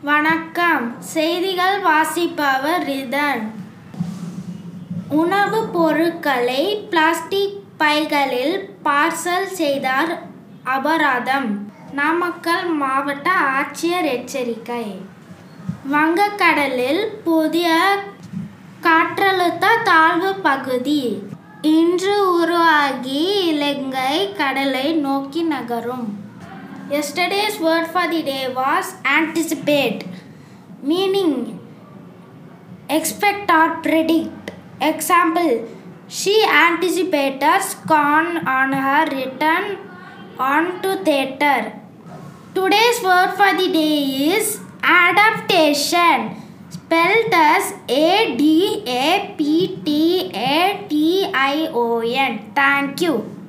வணக்கம். செய்திகள் வாசிப்பவர் ரிதன். உணவுப் பொருட்களை பிளாஸ்டிக் பைகளில் பார்சல் செய்தார் அபராதம். நாமக்கல் மாவட்ட ஆட்சியர் எச்சரிக்கை. வங்கக்கடலில் புதிய காற்றழுத்த தாழ்வு பகுதி இன்று உருவாகி இலங்கை கடலை நோக்கி நகரும் Yesterday's word for the day was anticipate, meaning expect or predict. Example She anticipated scorn on her return on to theatre. Today's word for the day is adaptation, spelled as A D A P T A T I O N. Thank you.